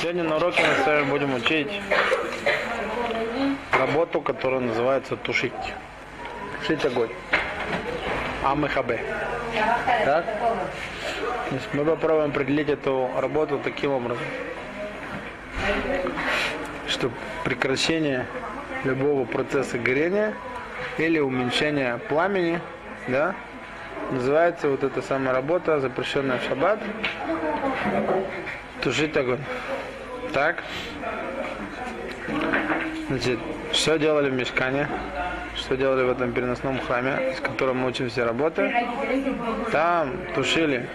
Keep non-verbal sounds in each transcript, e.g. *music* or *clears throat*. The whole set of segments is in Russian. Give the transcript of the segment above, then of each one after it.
Сегодня на уроке мы с вами будем учить работу, которая называется тушить. Тушить огонь. Амехабе. Так? Значит, мы попробуем определить эту работу таким образом, что прекращение любого процесса горения или уменьшение пламени, да, называется вот эта самая работа, запрещенная в шаббат, тушить огонь. Так? Значит, что делали в мешкане? Что делали в этом переносном храме, с которым мы учим все работы? Там тушили.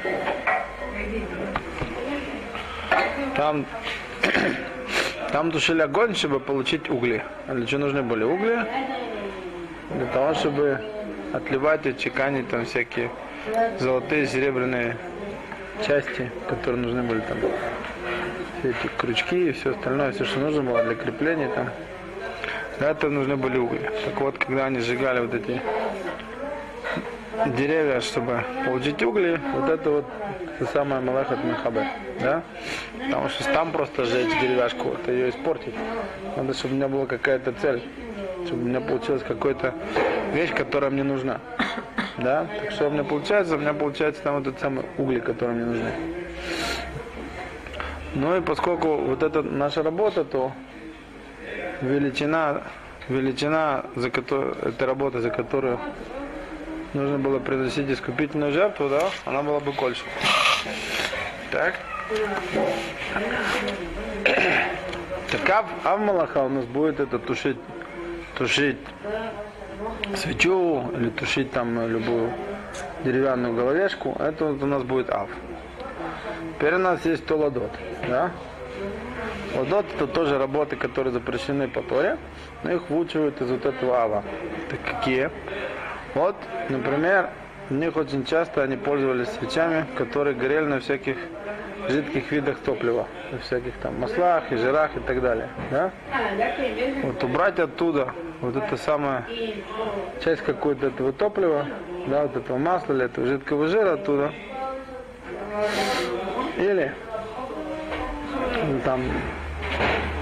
Там, *coughs* там тушили огонь, чтобы получить угли. А для чего нужны были угли? Для того, чтобы отливать и чеканить там всякие золотые, серебряные части, которые нужны были там. Эти крючки и все остальное, все, что нужно было для крепления там. Для этого нужны были угли. Так вот, когда они сжигали вот эти деревья, чтобы получить угли, вот это вот это самое малахат махабе, да? Потому что там просто сжечь деревяшку, это ее испортить. Надо, чтобы у меня была какая-то цель, чтобы у меня получилась какая-то вещь, которая мне нужна. Да? Так что у меня получается? У меня получается там вот этот самый угли, которые мне нужны. Ну и поскольку вот это наша работа, то величина, величина за которую, этой работы, за которую нужно было приносить искупительную жертву, да, она была бы больше. Так? Так ав, ав малаха у нас будет это тушить, тушить свечу или тушить там любую деревянную головешку, это вот у нас будет ав. Теперь у нас есть толадот, да? Ладот это тоже работы, которые запрещены по Торе, но их выучивают из вот этого ава. Так какие? Вот, например, у них очень часто они пользовались свечами, которые горели на всяких жидких видах топлива, на всяких там маслах и жирах и так далее. Да? Вот убрать оттуда вот это самая часть какой-то этого топлива, да, вот этого масла или этого жидкого жира оттуда. Или ну, там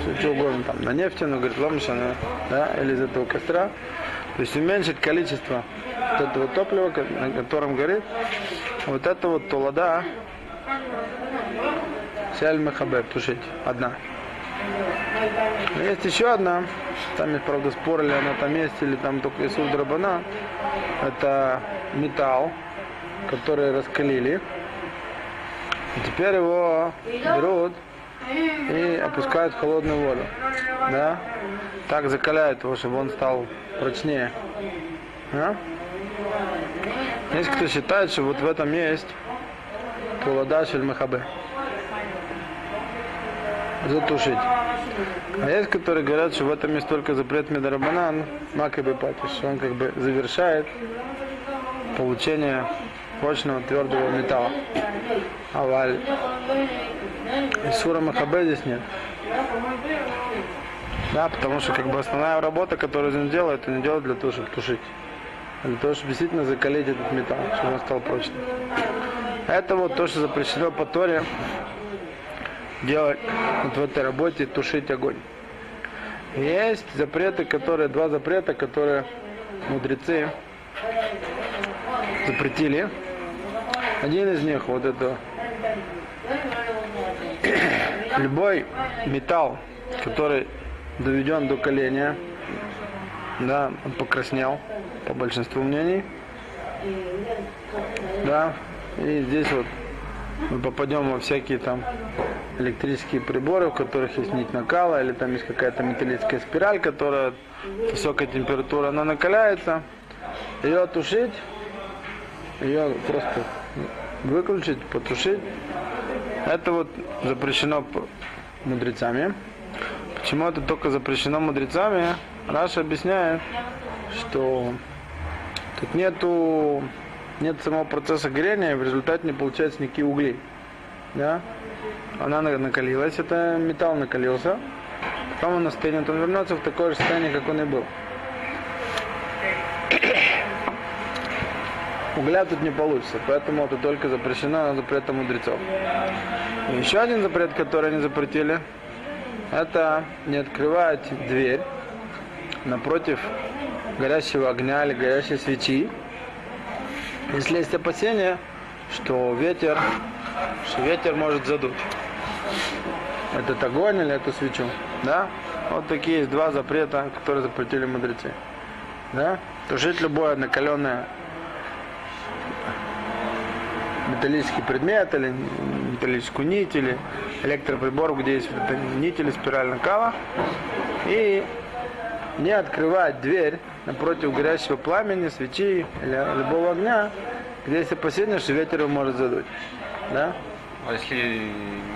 все что угодно, там, на нефтяную, говорит, ломшину, да, или из этого костра. То есть уменьшить количество вот этого топлива, на котором горит, вот это вот тулада, сяль махабеб, тушить, одна. Но есть еще одна, там правда, спорили, она там есть или там только Исуд Драбана, это металл, который раскалили. И теперь его берут и опускают в холодную воду. Да? Так закаляют его, чтобы он стал прочнее. Да? Есть кто считает, что вот в этом есть Тулада Махабе. Затушить. А есть, которые говорят, что в этом есть только запрет Медарабанан, Макаби Патиш, он как бы завершает получение прочного твердого металла. Аваль. Сура Махабе здесь нет. Да, потому что как бы основная работа, которую он делает, он делает для того, чтобы тушить. Для того, чтобы действительно закалить этот металл, чтобы он стал прочным. Это вот то, что запрещено по Торе делать вот в этой работе, тушить огонь. Есть запреты, которые, два запрета, которые мудрецы запретили. Один из них, вот это, *clears throat* любой металл, который доведен до коления, да, он покраснел, по большинству мнений, да, и здесь вот мы попадем во всякие там электрические приборы, у которых есть нить накала, или там есть какая-то металлическая спираль, которая высокая температура, она накаляется, ее тушить, ее просто выключить, потушить, это вот запрещено мудрецами. Почему это только запрещено мудрецами? Раша объясняет, что тут нету нет самого процесса горения, в результате не получается никакие угли. Да? Она накалилась, это металл накалился. Потом он остынет, он вернется в такое же состояние, как он и был. Угля тут не получится, поэтому это только запрещено запретом мудрецов. И еще один запрет, который они запретили, это не открывать дверь напротив горящего огня или горящей свечи, если есть опасение, что ветер, что ветер может задуть этот огонь или эту свечу. Да? Вот такие есть два запрета, которые запретили мудрецы. Да? Тушить любое накаленное металлический предмет или металлическую нить или электроприбор, где есть нить или спираль накала. И не открывать дверь напротив горящего пламени, свечи или любого огня, где есть опасение, что ветер его может задуть. Да? А если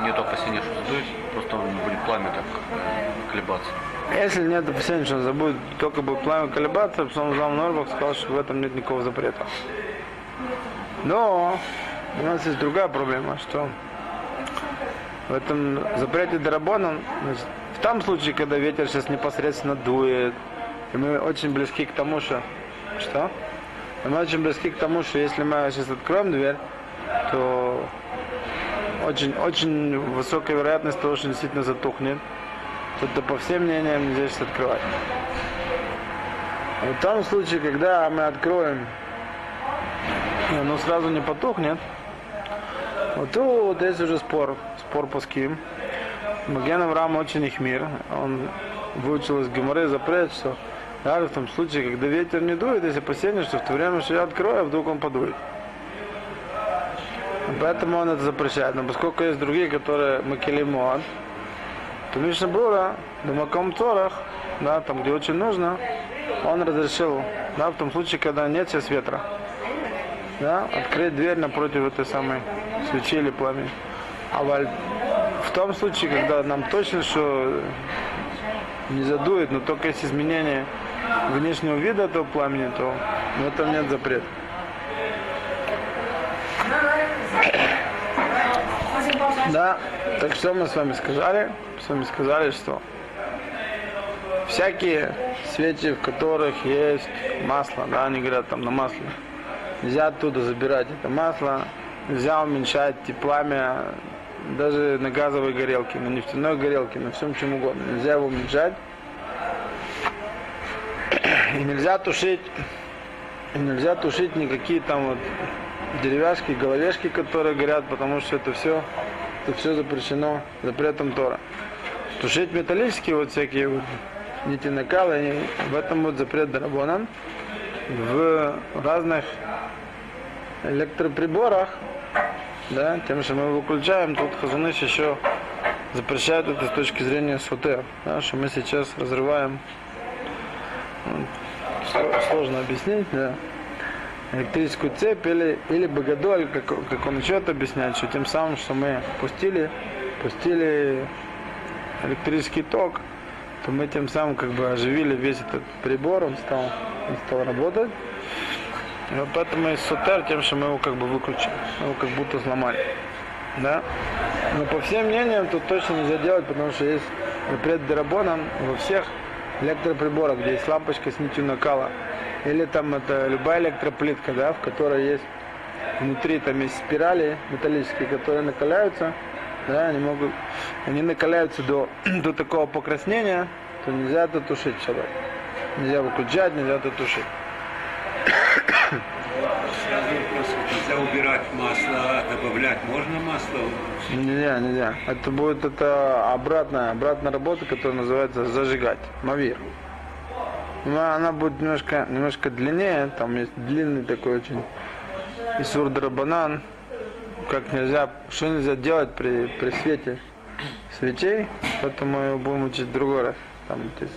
нет опасения, что задует, просто будет пламя так э, колебаться? Если нет опасения, что он забудет, только будет пламя колебаться, потом Зам Норбах сказал, что в этом нет никакого запрета. Но у нас есть другая проблема, что в этом запрете Дарабона, в том случае, когда ветер сейчас непосредственно дует, и мы очень близки к тому, что... Что? И мы очень близки к тому, что если мы сейчас откроем дверь, то очень, очень высокая вероятность того, что действительно затухнет. То по всем мнениям нельзя сейчас открывать. А в том случае, когда мы откроем, и оно сразу не потухнет, тут есть уже спор, спор по ским. Маген Авраам очень их мир. Он выучил из Геморы запрет, что даже в том случае, когда ветер не дует, есть опасение, что в то время, что я открою, а вдруг он подует. Поэтому он это запрещает. Но поскольку есть другие, которые макелимон, то Мишна Брура, Дамаком Торах, да, там, где очень нужно, он разрешил, да, в том случае, когда нет сейчас ветра, да, открыть дверь напротив этой самой свечи или пламени. А в том случае, когда нам точно, что не задует, но только есть изменение внешнего вида этого пламени, то в этом нет запрета. Да, так что мы с вами сказали? С вами сказали, что всякие свечи, в которых есть масло, да, они говорят там на масле, нельзя оттуда забирать это масло, нельзя уменьшать пламя даже на газовой горелке, на нефтяной горелке, на всем чем угодно. Нельзя его уменьшать. И нельзя тушить, и нельзя тушить никакие там вот деревяшки, головешки, которые горят, потому что это все, это все запрещено запретом Тора. Тушить металлические вот всякие вот нити накала, они, в этом вот запрет Дарабонан. В разных электроприборах, да, тем, что мы выключаем, тут Хазуныш еще запрещает это с точки зрения сутер, да, что мы сейчас разрываем. Сложно объяснить, да электрическую цепь или, или богодоль, как, как он еще это объясняет, что тем самым, что мы пустили, пустили электрический ток, то мы тем самым как бы оживили весь этот прибор, он стал, он стал работать. И вот поэтому и сутер тем, что мы его как бы выключили, его как будто сломали. Да? Но по всем мнениям тут точно нельзя делать, потому что есть запрет Дарабоном во всех электроприборах, где есть лампочка с нитью накала или там это любая электроплитка, да, в которой есть внутри там есть спирали металлические, которые накаляются, да, они могут, они накаляются до, *clears throat* до такого покраснения, то нельзя это тушить шаббат. Нельзя выключать, нельзя это тушить. Нельзя убирать масло, добавлять можно масло? Нельзя, нельзя. Это будет это обратная, обратная работа, которая называется зажигать, мавир. Но она будет немножко, немножко длиннее, там есть длинный такой очень Исур Драбанан, как нельзя, что нельзя делать при, при свете свечей, поэтому мы его будем учить в другой раз. Там, есть.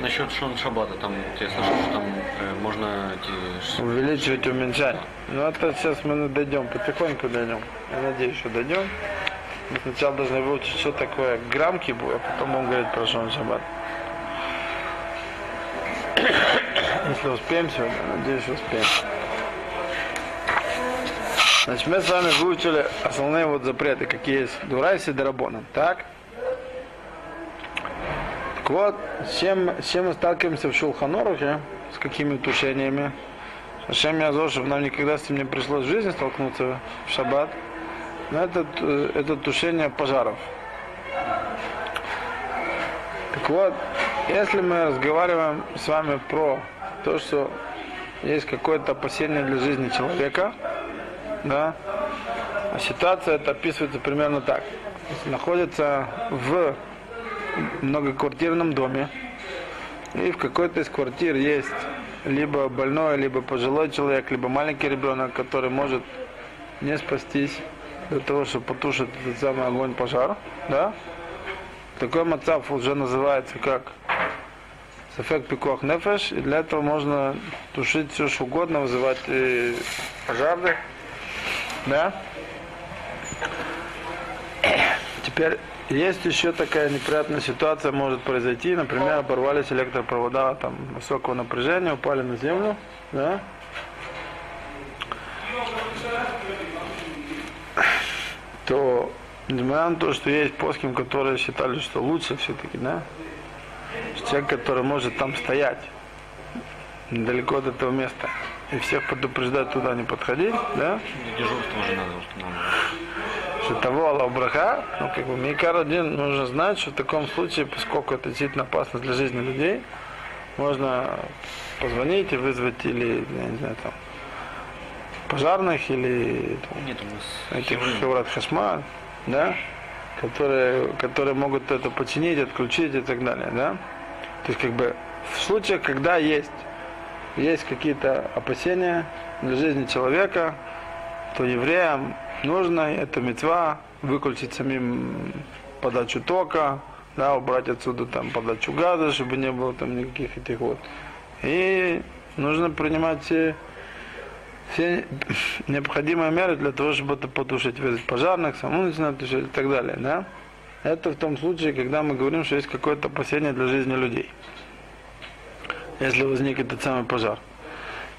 Насчет Шон Шабата, там я слышал, что там э, можно эти... Увеличивать, уменьшать. Ну это сейчас мы дойдем, потихоньку дойдем. Я надеюсь, что дойдем. Мы сначала должны выучить, что такое граммки, а потом будем говорить про Шон Шаббат. Если успеем сегодня, надеюсь, успеем. Значит, мы с вами выучили основные вот запреты, какие есть Дурайси и Дарабоном. Так? Вот, с чем мы сталкиваемся в Шулханорухе, с какими тушениями? Ашем Язо, чтобы нам никогда с этим не пришлось в жизни столкнуться в шаббат. Но это, э, это тушение пожаров. Так вот, если мы разговариваем с вами про то, что есть какое-то опасение для жизни человека, да, а ситуация это описывается примерно так. Если находится в многоквартирном доме, и в какой-то из квартир есть либо больной, либо пожилой человек, либо маленький ребенок, который может не спастись для того, чтобы потушить этот самый огонь, пожар, да? Такой мацав уже называется как Сафек пикох нефеш, и для этого можно тушить все, что угодно, вызывать э, пожарных, да? Теперь есть еще такая неприятная ситуация может произойти, например, оборвались электропровода там высокого напряжения, упали на землю, да? То, несмотря на то, что есть плоским, которые считали, что лучше все-таки, да? Человек, который может там стоять, недалеко от этого места, и всех предупреждать туда не подходить, да? Дежурство уже надо устанавливать. Что того Аллах браха, ну как бы Микар один нужно знать, что в таком случае, поскольку это действительно опасность для жизни людей, можно позвонить и вызвать или, я не знаю, там, пожарных или там, Нет, у нас этих. Хеврат Хашма, да, которые, которые могут это починить, отключить и так далее, да. То есть как бы в случаях, когда есть, есть какие-то опасения для жизни человека, то евреям нужно это мецва выключить самим подачу тока, да, убрать отсюда там подачу газа, чтобы не было там никаких этих вот. И нужно принимать все необходимые меры для того, чтобы это потушить, вызвать пожарных, саму начинать тушить и так далее, да. Это в том случае, когда мы говорим, что есть какое-то опасение для жизни людей. Если возник этот самый пожар.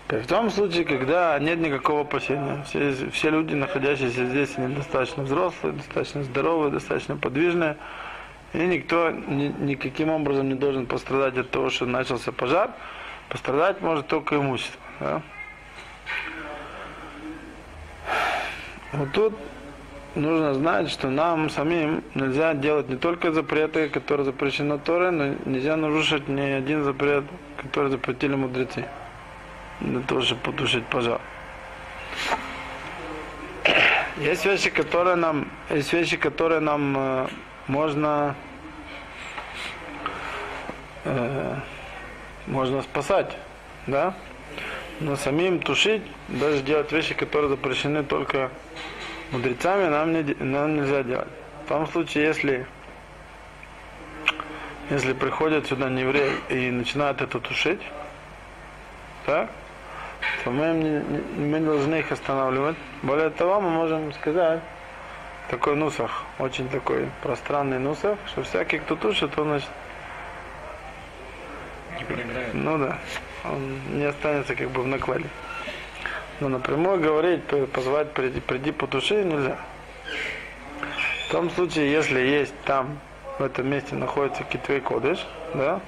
В том случае, когда нет никакого опасения, все, все люди, находящиеся здесь, они достаточно взрослые, достаточно здоровые, достаточно подвижные, и никто ни- никаким образом не должен пострадать от того, что начался пожар. Пострадать может только имущество. да. Вот тут нужно знать, что нам самим нельзя делать не только запреты, которые запрещены Торой, но нельзя нарушить ни один запрет, который запретили мудрецы того, чтобы потушить пожар. Есть вещи, которые нам, есть вещи, которые нам э, можно, э, можно спасать, да? Но самим тушить, даже делать вещи, которые запрещены только мудрецами, нам, не, нам нельзя делать. В том случае, если, если приходит сюда нееврей и начинает это тушить, так, то мы, не, мы должны их останавливать. Более того, мы можем сказать такой нусах, очень такой пространный нусах, что всякий, кто тушит, он значит, Не проиграет. ну да, он не останется как бы в накладе. Но напрямую говорить, позвать, приди, приди потуши нельзя. В том случае, если есть там, в этом месте находится китвей кодыш, да,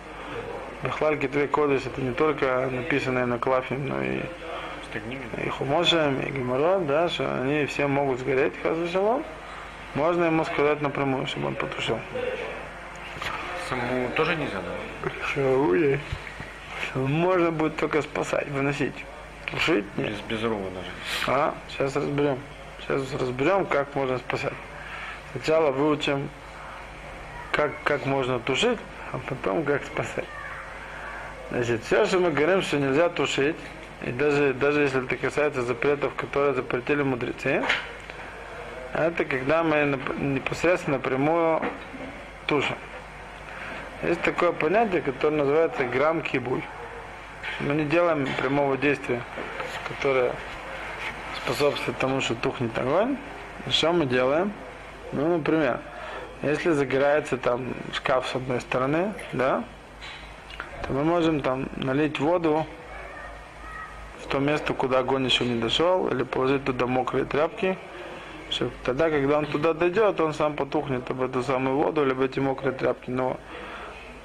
Бахлаль китвей кодыш это не только написанное на клафе, но и. И Хумошем, и Геморрот, да, что они все могут сгореть, хазашалом, можно ему сказать напрямую, чтобы он потушил. Саму тоже нельзя, да? Что можно будет только спасать, выносить. Тушить нет. Без, без рова даже. А, сейчас разберем. Сейчас разберем, как можно спасать. Сначала выучим, как, как можно тушить, а потом как спасать. Значит, все, что мы говорим, что нельзя тушить, и даже, даже если это касается запретов, которые запретили мудрецы, это когда мы непосредственно напрямую тушим. Есть такое понятие, которое называется грамм кибуль. Мы не делаем прямого действия, которое способствует тому, что тухнет огонь. Что мы делаем? Ну, например, если загорается там шкаф с одной стороны, да, то мы можем там налить воду то место, куда огонь еще не дошел, или положить туда мокрые тряпки, тогда, когда он туда дойдет, он сам потухнет об эту самую воду, либо эти мокрые тряпки. Но,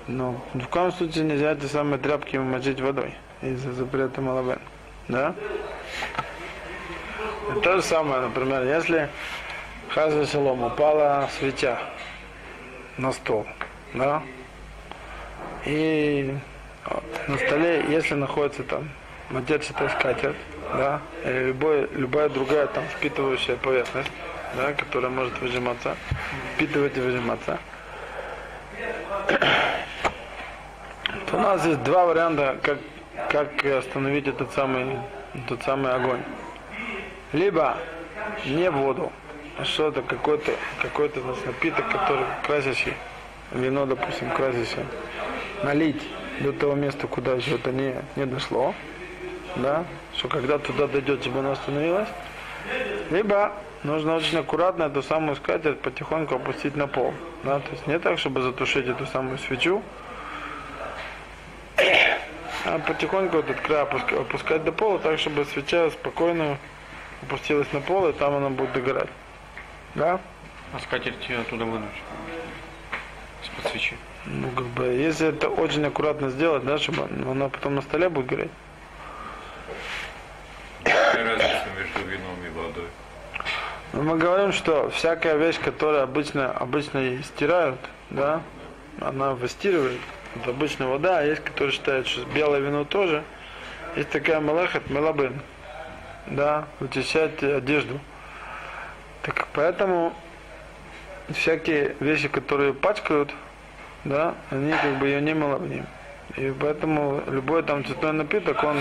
но в коем случае нельзя эти самые тряпки мочить водой из-за запрета малабен. Да? И то же самое, например, если Хаза Шалом упала свеча на стол, да, и на столе, если находится там матерчатая скатерть, да, или любой, любая другая там впитывающая поверхность, да, которая может выжиматься, впитывать и выжиматься, то *clears throat* у нас есть два варианта, как, как остановить этот самый, тот самый огонь. Либо не воду, а что-то, какой-то, какой-то значит, напиток, который красящий, вино, допустим, красящее, налить до того места, куда еще это не, не дошло, да, что когда туда дойдет, чтобы оно остановилось, либо нужно очень аккуратно эту самую скатерть потихоньку опустить на пол, да, то есть не так, чтобы затушить эту самую свечу, а потихоньку этот край опускать, опускать до пола, так, чтобы свеча спокойно опустилась на пол, и там она будет догорать. Да? А скатерть оттуда вынуть. Из-под свечи. Ну, как бы, если это очень аккуратно сделать, да, чтобы она потом на столе будет гореть. Какая разница между вином и водой? Но мы говорим, что всякая вещь, которая обычно, обычно и стирают, да, она выстирывает. Это обычно вода, а есть, которые считают, что белое вино тоже. Есть такая малахат, мелабын, да, вычищать одежду. Так поэтому всякие вещи, которые пачкают, да, они как бы ее не маловним. И поэтому любой там цветной напиток, он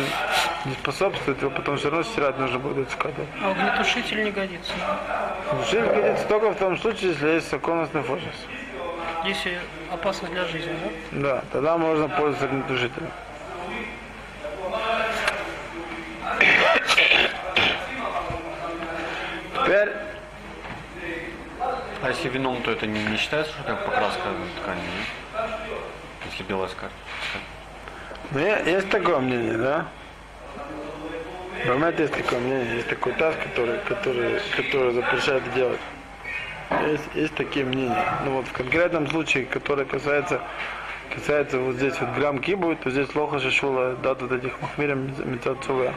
не способствует, его потом все равно стирать нужно будет искать. А огнетушитель не годится. Жить годится только в том случае, если есть оконностный фошис. Если опасно для жизни, да? Да, тогда можно пользоваться огнетушителем. Теперь, А если вином, то это не, не считается, что это покраска ткани, нет? Если белая скатерть. ну, есть такое мнение, да? Бамет есть такое мнение, есть такой таз, который, который, который запрещает делать. Есть, есть такие мнения. Ну вот в конкретном случае, который касается касается вот здесь вот грамм кибует, то здесь лоха шишула дат вот этих махмирим мецацуля.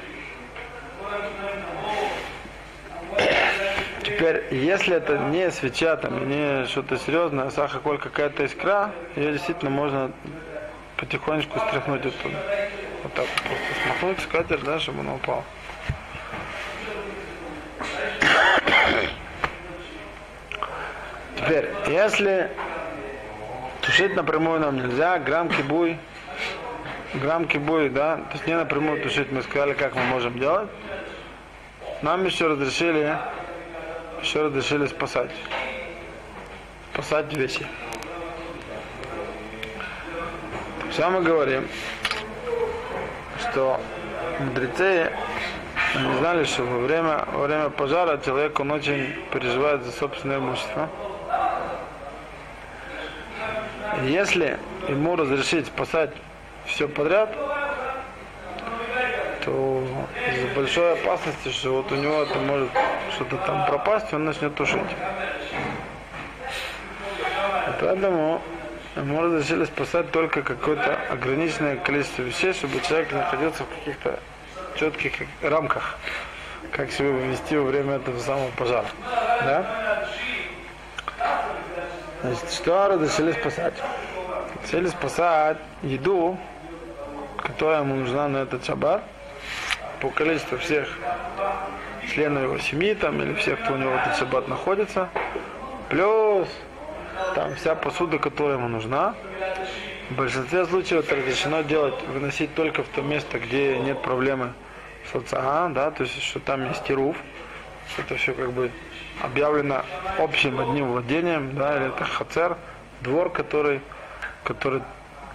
Теперь, если это не свеча, там, не что-то серьезное, а сахаколь какая-то искра, ее действительно можно потихонечку стряхнуть оттуда. Вот так просто смахнуть скатерть, да, чтобы она упала. Теперь, если тушить напрямую нам нельзя, грамм кибуй, грамм кибуй, да, то есть не напрямую тушить, мы сказали, как мы можем делать. Нам еще разрешили, еще разрешили спасать. Спасать вещи. Все мы говорим, что мудрецы они знали, что во время, во время пожара человек он очень переживает за собственное имущество. И если ему разрешить спасать все подряд, то из-за большой опасности, что вот у него это может что-то там пропасть, он начнет тушить. Поэтому ему разрешили спасать только какое-то ограниченное количество вещей, чтобы человек находился в каких-то четких рамках, как себя вести во время этого самого пожара. Да? Значит, что разрешили спасать? Решили спасать еду, которая ему нужна на этот шаббат, по количеству всех членов его семьи там, или всех, кто у него в этот шаббат находится, плюс там вся посуда, которая ему нужна. В большинстве случаев это разрешено делать, выносить только в то место, где нет проблемы с ОЦА, да, то есть, что там есть тируф, это все как бы объявлено общим одним владением, да, или это хацер, двор, который, который,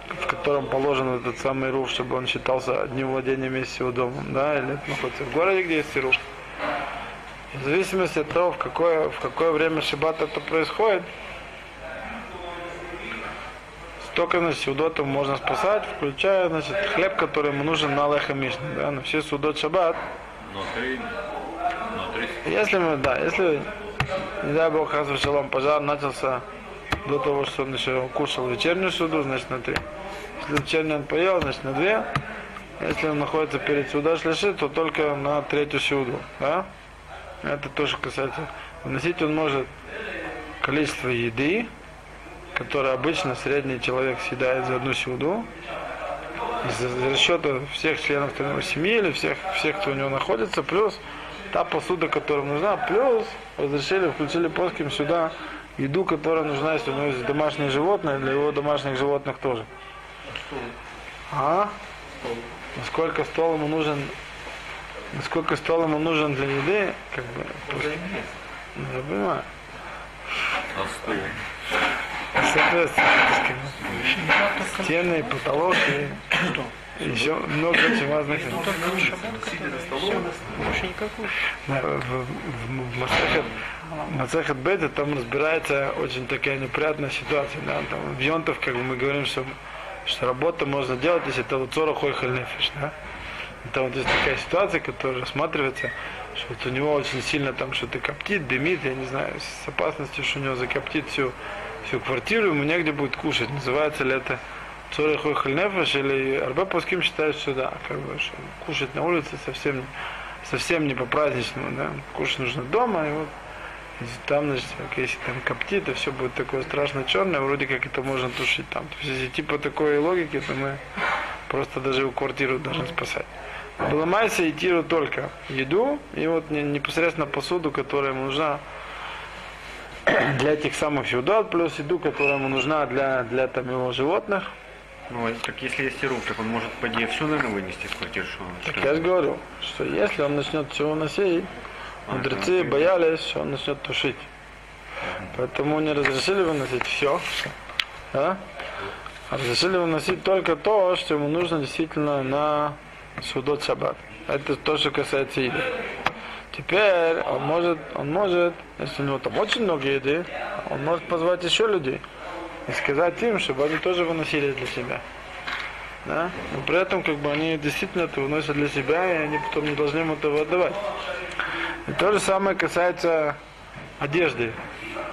в котором положен этот самый руф, чтобы он считался одним владением вместе с его домом, да, или это находится в городе, где есть руф. В зависимости от того, в какое, в какое время шаббат это происходит, столько значит, судотов можно спасать, включая значит, хлеб, который ему нужен на леха мишна, да, на все судот шаббат. Если мы, да, если, не дай Бог, раз шалом, пожар начался до того, что он еще кушал вечернюю суду, значит на три. Если вечернюю он поел, значит на две. если он находится перед сюда шлиши, то только на третью сюду, да? Это тоже касается. Выносить он может количество еды, которое обычно средний человек съедает за одну сюду, за, за расчета всех членов его семьи или всех, всех, кто у него находится, плюс та посуда, которая нужна, плюс разрешили, включили плоским сюда еду, которая нужна, если у него есть домашние животные, для его домашних животных тоже. А? Насколько стол ему нужен, насколько стол ему нужен для еды, как бы, ну, я понимаю. А стул? Соответственно, бы, стены, потолок и еще много очень больше никакой. Да, в, в, в Масахет, Масахет Бета там разбирается очень такая неприятная ситуация. Да? Там, в Йонтов, как бы мы говорим, что, что работу можно делать, если это луцора хойхаль нефиш. Да? Там вот есть такая ситуация, которая рассматривается, что вот у него очень сильно там что-то коптит, дымит, я не знаю, с опасностью, что у него закоптит всю, всю квартиру, ему негде будет кушать. Называется ли это Цоры хойхаль нефиш, или Арбе Пуским считают, что да, как бы, что кушать на улице совсем, совсем не по-праздничному, да, кушать нужно дома, и вот и там, значит, если там коптит, и все будет такое страшно черное, вроде как это можно тушить там. То есть, если типа такой логики, то мы просто даже его квартиру должны спасать. Ломайся и тиру только еду, и вот не- непосредственно посуду, которая ему нужна *clears throat* для этих самых сюдот, плюс еду, которая ему нужна для, для там его животных. Ну, а так если есть рук, так он может, по идее, все, наверное, вынести из квартиры, что он Так я же говорю, что если он начнет все уносить, мудрецы боялись, что он начнет тушить. Поэтому не разрешили выносить все. Да? А разрешили выносить только то, что ему нужно действительно на судот шаббат. Это то, что касается еды. Теперь он может, он может, если у него там очень много еды, он может позвать еще людей и сказать им, чтобы они тоже выносили для себя. Да? Но при этом как бы они действительно это выносят для себя, и они потом не должны ему этого отдавать. И то же самое касается одежды.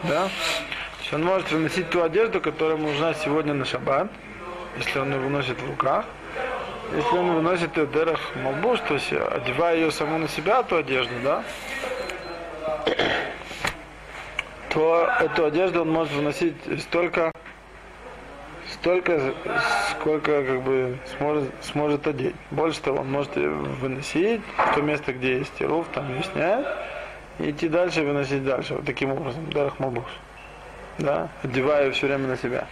Да? То есть он может выносить ту одежду, которая ему нужна сегодня на шаббат, если он ее выносит в руках. Если он выносит ее в дырах молбуш, то есть одевая ее саму на себя, ту одежду, да, то эту одежду он может выносить столько, столько, сколько как бы сможет, сможет одеть. Больше того, он может выносить в то место, где есть руф, там ее снять, и идти дальше выносить дальше. Вот таким образом, дарах малбуш. Да, одевая все время на себя.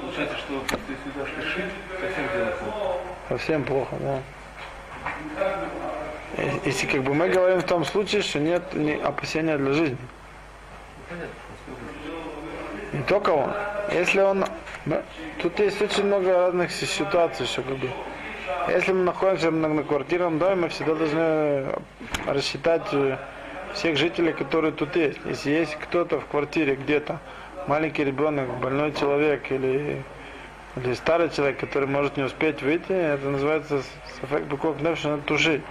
Получается, что если сюда шишит, совсем дело плохо. Совсем плохо, да. Если как бы мы говорим в том случае, что нет ни опасения для жизни. Не только он. Если он... Тут есть очень много разных си- ситуаций, что как бы... Если мы находимся на, на квартирном доме, мы всегда должны рассчитать э, всех жителей, которые тут есть. Если есть кто-то в квартире где-то, маленький ребенок, больной человек или или старый человек, который может не успеть выйти, это называется сафек быков нефш, надо тушить.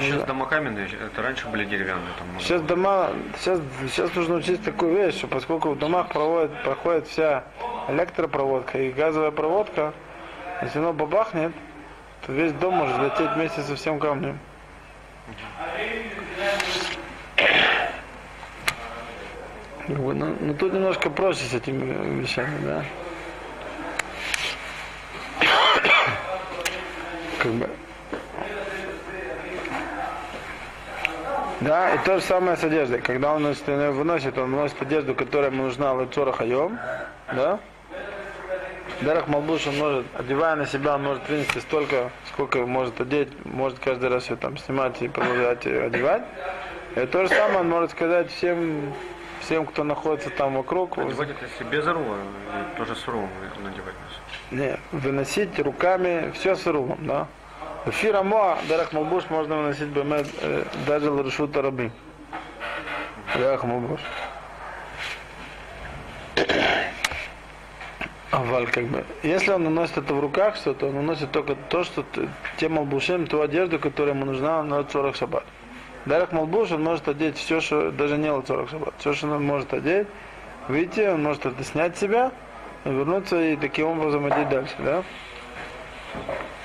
Сейчас дома каменные, это раньше были деревянные. Там, Сейчас дома, сейчас, сейчас нужно учить такую вещь, что поскольку в домах проводит, проходит вся электропроводка и газовая проводка, если оно бабахнет, то весь дом может лететь вместе со всем камнем. Ну, ну, тут немножко проще с этими вещами, да. Как бы, Да, и то же самое с одеждой. Когда он выносит, он выносит одежду, которая ему нужна лацора хайом, да? Дарах Малбуш он может, одевая на себя, он может принести столько, сколько может одеть, может каждый раз ее там снимать и продолжать её одевать. И то же самое он может сказать всем, всем, кто находится там вокруг, Одевать это если без или тоже с рувом надевать. не, выносить руками все с рулом, да? Эфира Моа, Дарах Малбуш можно выносить бемет, э, даже Ларшута Раби. Дарах Малбуш. Аваль, как бы, если он наносит это в руках, что-то, он наносит только то, что тем Малбушем, ту одежду, которая ему нужна на 40 шаббат. Дарах Малбуш, он может одеть все, что даже не 40 шаббат. Все, что он может одеть, выйти, он может это снять себя, вернуться и таким образом одеть дальше, да?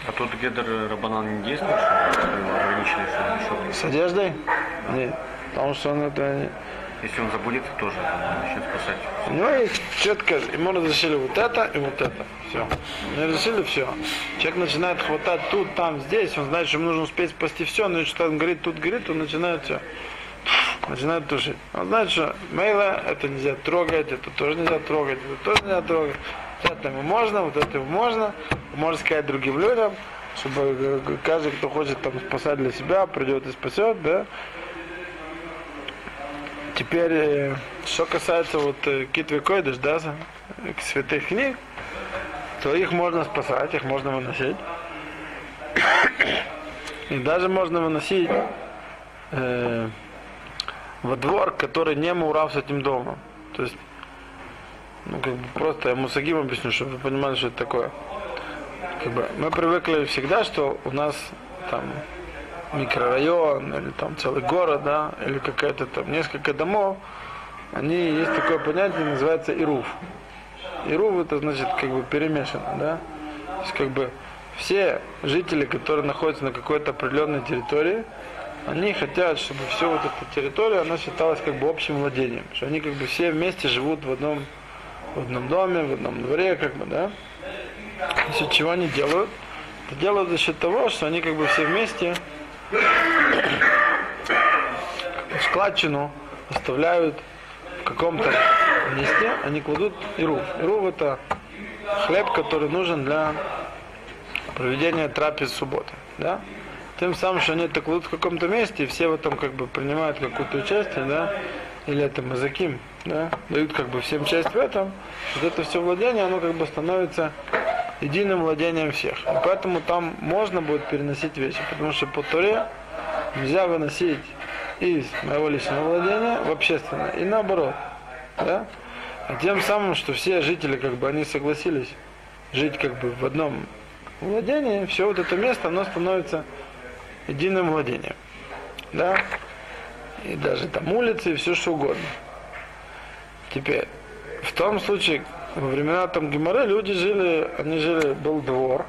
А тот гедер Рабанан не действует, что ограниченный? С одеждой? Нет. Потому что он это. Если он забудет, тоже там, начнет спасать. У него есть четко, ему разрешили вот это и вот это. Все. Не разрешили все. Человек начинает хватать тут, там, здесь, он знает, что ему нужно успеть спасти все, но что он говорит, тут горит, он начинает все. Начинает тушить. Он знает, что мейла это нельзя трогать, это тоже нельзя трогать, это тоже нельзя трогать. Вот это ему можно, вот это ему можно. Можно сказать другим людям, чтобы э, каждый, кто хочет там спасать для себя, придет и спасет, да. Теперь, э, что касается вот э, китвы койдыш, да, святых книг, то их можно спасать, их можно выносить. *coughs* И даже можно выносить э, во двор, который не мурав с этим домом. То есть, ну, как бы просто я мусагим объясню, чтобы вы понимали, что это такое. Как бы, мы привыкли всегда, что у нас там микрорайон или там целый город, да, или какая-то там несколько домов, они есть такое понятие, называется ируф. Ируф это значит как бы перемешано, да. То есть как бы все жители, которые находятся на какой-то определенной территории, они хотят, чтобы все вот эта территория, она считалась как бы общим владением, что они как бы все вместе живут в одном, в одном доме, в одном дворе, как бы, да. Счет чего они делают? Это делают за счет того, что они как бы все вместе складчину оставляют в каком-то месте, они кладут ирув. Ирув это хлеб, который нужен для проведения трапез субботы. Да? Тем самым, что они это кладут в каком-то месте, и все в этом как бы принимают какое-то участие, да, или это мазаким, да, дают как бы всем часть в этом, вот это все владение, оно как бы становится единым владением всех. И поэтому там можно будет переносить вещи, потому что по Торе нельзя выносить из моего личного владения в общественное. И наоборот. Да? А тем самым, что все жители, как бы, они согласились жить как бы в одном владении, все вот это место, оно становится единым владением. Да? И даже там улицы, и все что угодно. Теперь, в том случае, во времена там Геморы люди жили, они жили, был двор.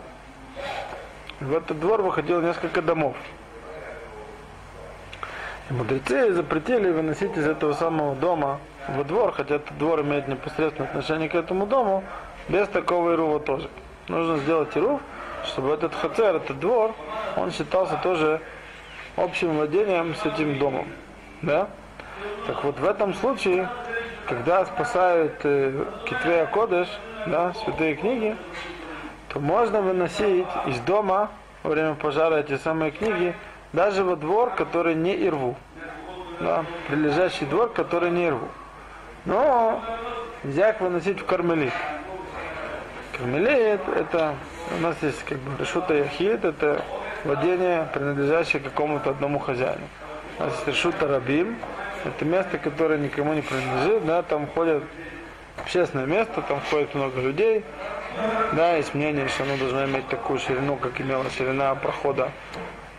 В этот двор выходило несколько домов. И мудрецы запретили выносить из этого самого дома во двор, хотя этот двор имеет непосредственное отношение к этому дому, без такого ирува тоже. Нужно сделать ирув, чтобы этот хацер, этот двор, он считался тоже общим владением с этим домом. Да? Так вот в этом случае, когда спасают э, Китвея Кодыш, да, святые книги, то можно выносить из дома во время пожара эти самые книги даже во двор, который не ирву. Да, прилежащий двор, который не ирву. Но нельзя их выносить в кармелит. Кармелит это у нас есть как бы решута яхид, это владение, принадлежащее какому-то одному хозяину. Решута рабим, это место, которое никому не принадлежит, да, там ходят общественное место, там ходит много людей. Да, есть мнение, что оно должно иметь такую ширину, как имела ширина прохода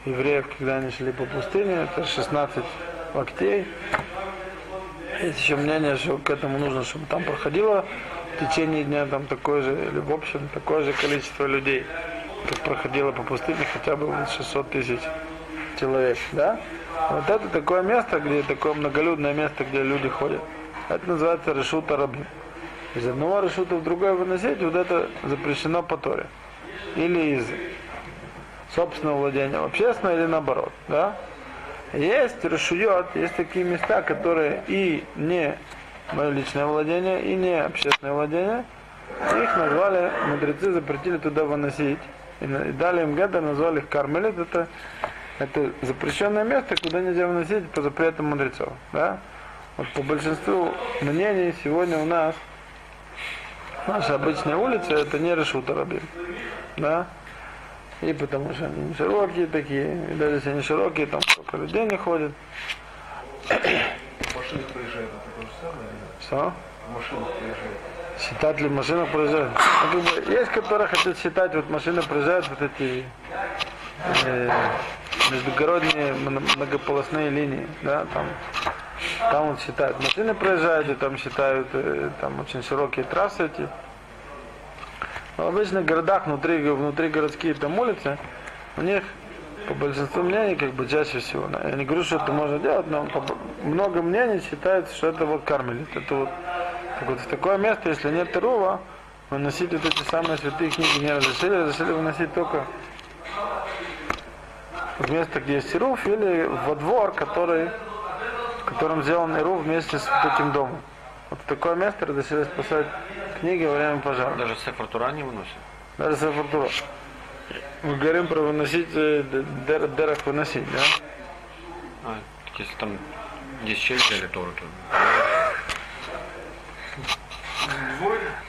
евреев, когда они шли по пустыне, это 16 локтей. Есть еще мнение, что к этому нужно, чтобы там проходило в течение дня там такое же, или в общем, такое же количество людей, как проходило по пустыне, хотя бы вот 600 тысяч человек, да? Вот это такое место, где такое многолюдное место, где люди ходят. Это называется решута рабим. Из одного решута в другое выносить, вот это запрещено по Торе. Или из собственного владения в общественное, или наоборот, да? Есть решует, есть такие места, которые и не мое личное владение, и не общественное владение. Их назвали, мудрецы запретили туда выносить. И дали им геда, назвали их кармелит. Это, это запрещенное место, куда нельзя выносить по запретам мудрецов. Да? Вот по большинству мнений сегодня у нас наша обычная улица это не решута рабим. Да? И потому что они не широкие такие, и даже если они широкие, там сколько людей не ходит. Машины проезжают, это то же самое? Что? Машины проезжают. Считать ли машина проезжает? Ну, как бы, есть, которые хотят считать, вот машины проезжают вот эти э, междугородние мно- многополосные линии, да, там, там вот считают, машины проезжают, и там считают, э, там очень широкие трассы эти. В обычных городах, внутри, внутри городские там улицы, у них по большинству мнений, как бы чаще всего. Я не говорю, что это можно делать, но по- много мнений считается, что это вот кармелит. Это вот, так вот в такое место, если нет рува, выносить вот эти самые святые книги не разрешили, разрешили выносить только в место, где есть Ируф, или во двор, который, в котором сделан Ируф вместе с этим домом. Вот в такое место разрешили спасать книги во время пожара. Даже Сефер Тура не выносит. Даже Сафартура. Мы говорим про выносить, э, дер- дерах выносить, да? А, если там 10 человек взяли Тору, то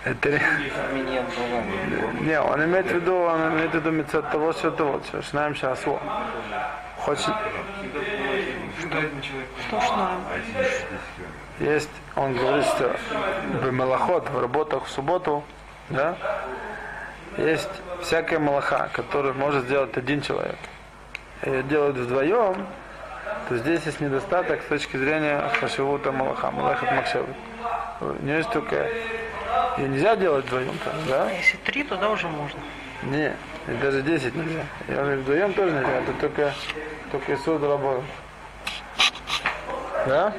Это не- он имеет в виду, он имеет в виду мецет того, что того, что знаем сейчас о. Хочет, Что нам? есть, он говорит, что в малоход, в работах в субботу, да, есть всякая малаха, которую может сделать один человек. И делают вдвоем, то здесь есть недостаток с точки зрения хашивута малаха, малахат махшевут. У нее есть только, ее нельзя делать вдвоем, там, да? А Если три, тогда уже можно. Не, даже 10 нельзя. Я говорю, вдвоем тоже нельзя, это только, только суд работает. Да?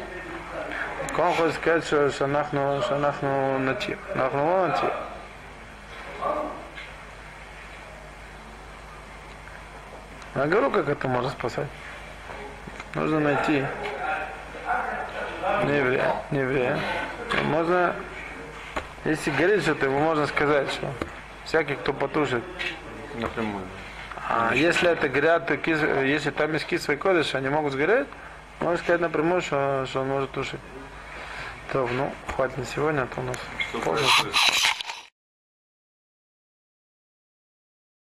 Он хочет сказать, что шанахну, шанахну натив. Нахну натив. Я говорю, как это можно спасать. Нужно найти не еврея, не еврея. Можно, если горит что-то, ему можно сказать, что всякий, кто потушит напрямую. а если это горят, то кис- если там есть кислый кодыш, они могут сгореть, можно сказать напрямую, что, что он может тушить. То, ну, хватит на сегодня, а то у нас поздно.